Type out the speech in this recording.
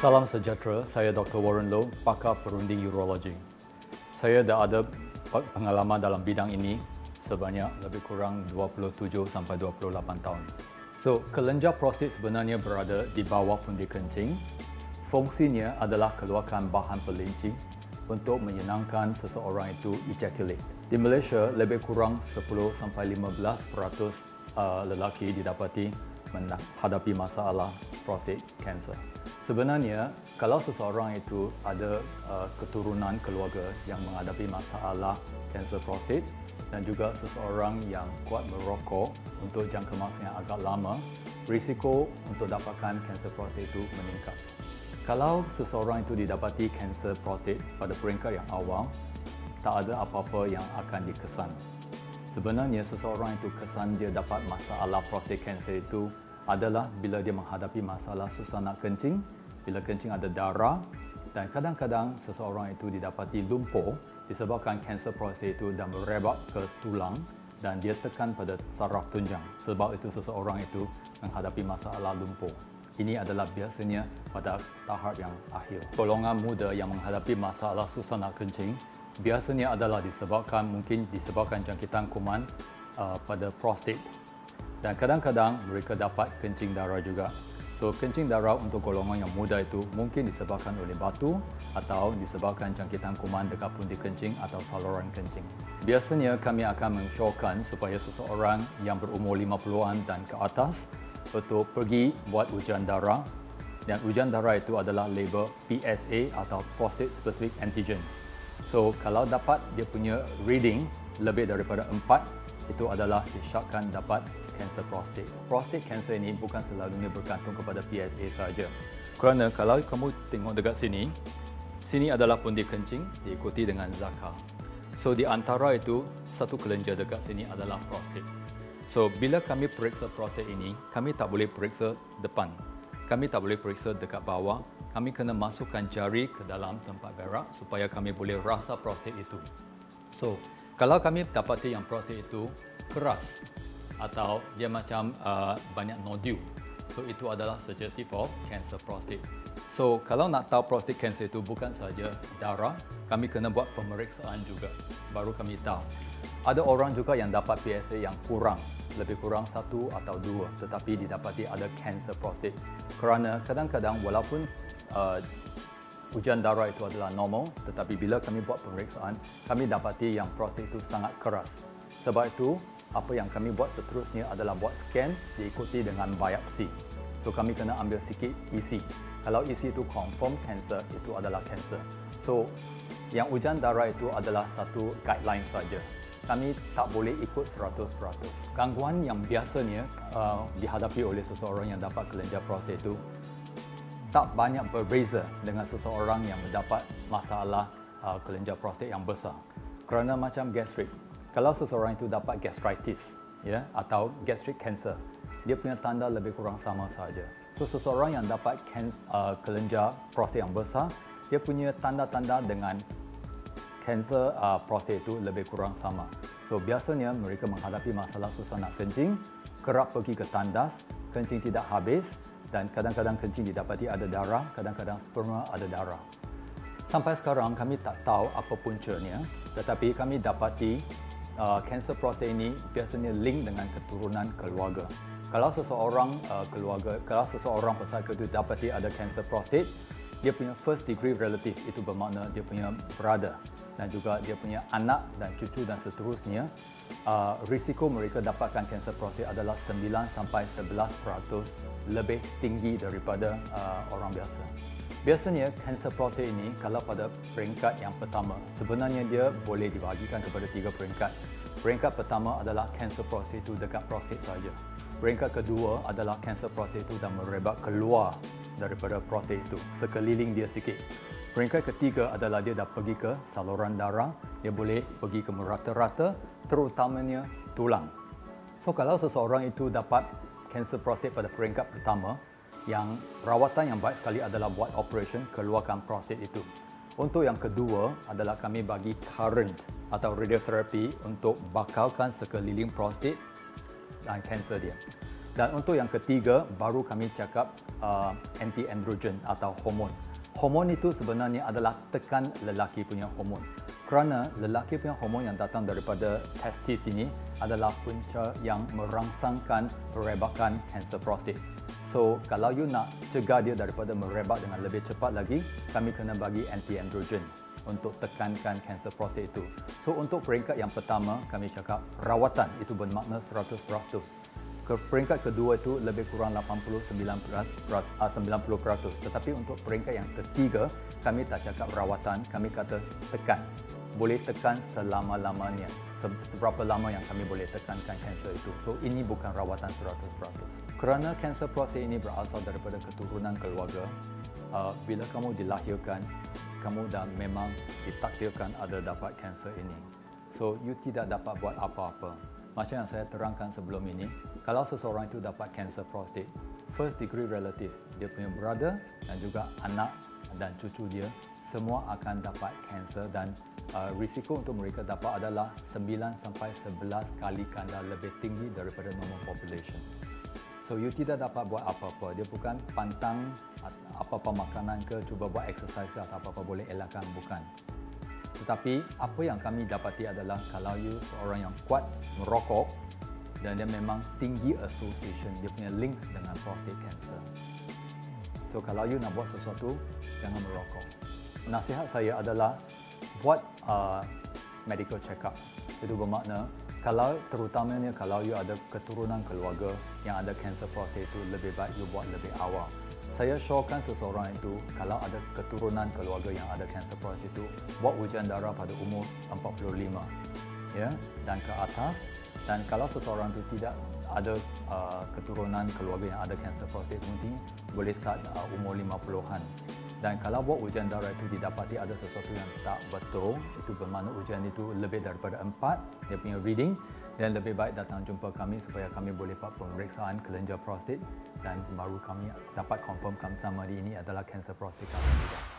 Salam sejahtera, saya Dr. Warren Low, pakar perunding urologi. Saya dah ada pengalaman dalam bidang ini sebanyak lebih kurang 27 sampai 28 tahun. So, kelenjar prostat sebenarnya berada di bawah pundi kencing. Fungsinya adalah keluarkan bahan pelincing untuk menyenangkan seseorang itu ejaculate. Di Malaysia, lebih kurang 10 sampai 15% uh, lelaki didapati menghadapi masalah prostate cancer. Sebenarnya, kalau seseorang itu ada uh, keturunan keluarga yang menghadapi masalah kanser prostat dan juga seseorang yang kuat merokok untuk jangka masa yang agak lama, risiko untuk dapatkan kanser prostat itu meningkat. Kalau seseorang itu didapati kanser prostat pada peringkat yang awal, tak ada apa-apa yang akan dikesan. Sebenarnya seseorang itu kesan dia dapat masalah prostat kanser itu adalah bila dia menghadapi masalah susah nak kencing bila kencing ada darah dan kadang-kadang seseorang itu didapati lumpuh disebabkan kanser prostat itu dan merebak ke tulang dan dia tekan pada saraf tunjang sebab itu seseorang itu menghadapi masalah lumpuh. Ini adalah biasanya pada tahap yang akhir. Golongan muda yang menghadapi masalah susah nak kencing biasanya adalah disebabkan mungkin disebabkan jangkitan kuman uh, pada prostat dan kadang-kadang mereka dapat kencing darah juga. So, kencing darah untuk golongan yang muda itu mungkin disebabkan oleh batu atau disebabkan jangkitan kuman dekat pundi kencing atau saluran kencing. Biasanya kami akan mensyorkan supaya seseorang yang berumur 50-an dan ke atas betul pergi buat ujian darah dan ujian darah itu adalah label PSA atau Prostate Specific Antigen. So, kalau dapat dia punya reading lebih daripada 4, itu adalah disyaratkan dapat kanser prostat. Prostat kanser ini bukan selalunya bergantung kepada PSA saja. Kerana kalau kamu tengok dekat sini, sini adalah pundi kencing diikuti dengan zakar. So di antara itu, satu kelenjar dekat sini adalah prostat. So bila kami periksa prostat ini, kami tak boleh periksa depan. Kami tak boleh periksa dekat bawah. Kami kena masukkan jari ke dalam tempat berak supaya kami boleh rasa prostat itu. So, kalau kami dapati yang prostat itu keras, atau dia macam uh, banyak nodul. So itu adalah suggestive of cancer prostate. So kalau nak tahu prostate cancer itu bukan saja darah, kami kena buat pemeriksaan juga baru kami tahu. Ada orang juga yang dapat PSA yang kurang, lebih kurang satu atau dua, tetapi didapati ada cancer prostate. Kerana kadang-kadang walaupun uh, ujian darah itu adalah normal, tetapi bila kami buat pemeriksaan, kami dapati yang prostate itu sangat keras. Sebab itu, apa yang kami buat seterusnya adalah buat scan diikuti dengan biopsi. So kami kena ambil sikit isi. Kalau isi itu confirm cancer, itu adalah cancer. So yang ujian darah itu adalah satu guideline saja. Kami tak boleh ikut 100%. Gangguan yang biasanya uh, dihadapi oleh seseorang yang dapat kelenjar prostat itu tak banyak berbeza dengan seseorang yang mendapat masalah uh, kelenjar prostat yang besar. Kerana macam gastrik, kalau seseorang itu dapat gastritis ya atau gastric cancer dia punya tanda lebih kurang sama saja. So seseorang yang dapat can, uh, kelenjar prostat yang besar dia punya tanda-tanda dengan kanser uh, prostat itu lebih kurang sama. So biasanya mereka menghadapi masalah susah nak kencing kerap pergi ke tandas kencing tidak habis dan kadang-kadang kencing didapati ada darah kadang-kadang sperma ada darah. Sampai sekarang kami tak tahu apa puncanya tetapi kami dapati kanser uh, prostat ini biasanya link dengan keturunan keluarga. Kalau seseorang uh, keluarga, kalau seseorang pesakit itu dapati ada kanser prostat, dia punya first degree relative itu bermakna dia punya brother dan juga dia punya anak dan cucu dan seterusnya uh, risiko mereka dapatkan kanser prostat adalah 9 sampai 11% lebih tinggi daripada uh, orang biasa. Biasanya kanser prostat ini kalau pada peringkat yang pertama sebenarnya dia boleh dibahagikan kepada tiga peringkat. Peringkat pertama adalah kanser prostat itu dekat prostat saja. Peringkat kedua adalah kanser prostat itu dah merebak keluar daripada prostat itu, sekeliling dia sikit. Peringkat ketiga adalah dia dah pergi ke saluran darah, dia boleh pergi ke merata-rata, terutamanya tulang. So kalau seseorang itu dapat kanser prostat pada peringkat pertama, yang rawatan yang baik sekali adalah buat operation keluarkan prostat itu. Untuk yang kedua adalah kami bagi current atau radioterapi untuk bakalkan sekeliling prostat dan kanser dia. Dan untuk yang ketiga, baru kami cakap uh, anti-androgen atau hormon. Hormon itu sebenarnya adalah tekan lelaki punya hormon. Kerana lelaki punya hormon yang datang daripada testis ini adalah punca yang merangsangkan merebakkan kanser prostat. So, kalau you nak cegah dia daripada merebak dengan lebih cepat lagi, kami kena bagi anti-androgen untuk tekankan kanser prostat itu. So, untuk peringkat yang pertama, kami cakap rawatan itu bermakna 100%. Ke peringkat kedua itu lebih kurang 89%, 90%. Tetapi untuk peringkat yang ketiga, kami tak cakap rawatan, kami kata tekan. Boleh tekan selama-lamanya. Seberapa lama yang kami boleh tekankan kanser itu. So, ini bukan rawatan 100%. Kerana kanser prostat ini berasal daripada keturunan keluarga, uh, bila kamu dilahirkan, kamu dah memang ditakdirkan ada dapat kanser ini. So, you tidak dapat buat apa-apa. Macam yang saya terangkan sebelum ini, kalau seseorang itu dapat kanser prostat, first degree relative, dia punya brother dan juga anak dan cucu dia, semua akan dapat kanser dan uh, risiko untuk mereka dapat adalah 9 sampai 11 kali ganda lebih tinggi daripada normal population. So you tidak dapat buat apa-apa. Dia bukan pantang apa-apa makanan ke, cuba buat exercise ke atau apa-apa boleh elakkan, bukan. Tetapi apa yang kami dapati adalah kalau you seorang yang kuat merokok dan dia memang tinggi association, dia punya link dengan prostate cancer. So kalau you nak buat sesuatu, jangan merokok. Nasihat saya adalah buat uh, medical check up. Itu bermakna kalau terutamanya kalau you ada keturunan keluarga yang ada kanser prostat itu lebih baik you buat lebih awal. Saya syorkan seseorang itu kalau ada keturunan keluarga yang ada kanser prostat itu buat ujian darah pada umur 45 ya dan ke atas dan kalau seseorang itu tidak ada uh, keturunan keluarga yang ada kanser prostat mungkin boleh start uh, umur 50-an. Dan kalau buat ujian darah itu didapati ada sesuatu yang tak betul, itu bermakna ujian itu lebih daripada empat, dia punya reading, dan lebih baik datang jumpa kami supaya kami boleh buat pemeriksaan kelenjar prostat dan baru kami dapat confirm sama ini adalah kanser prostat tidak.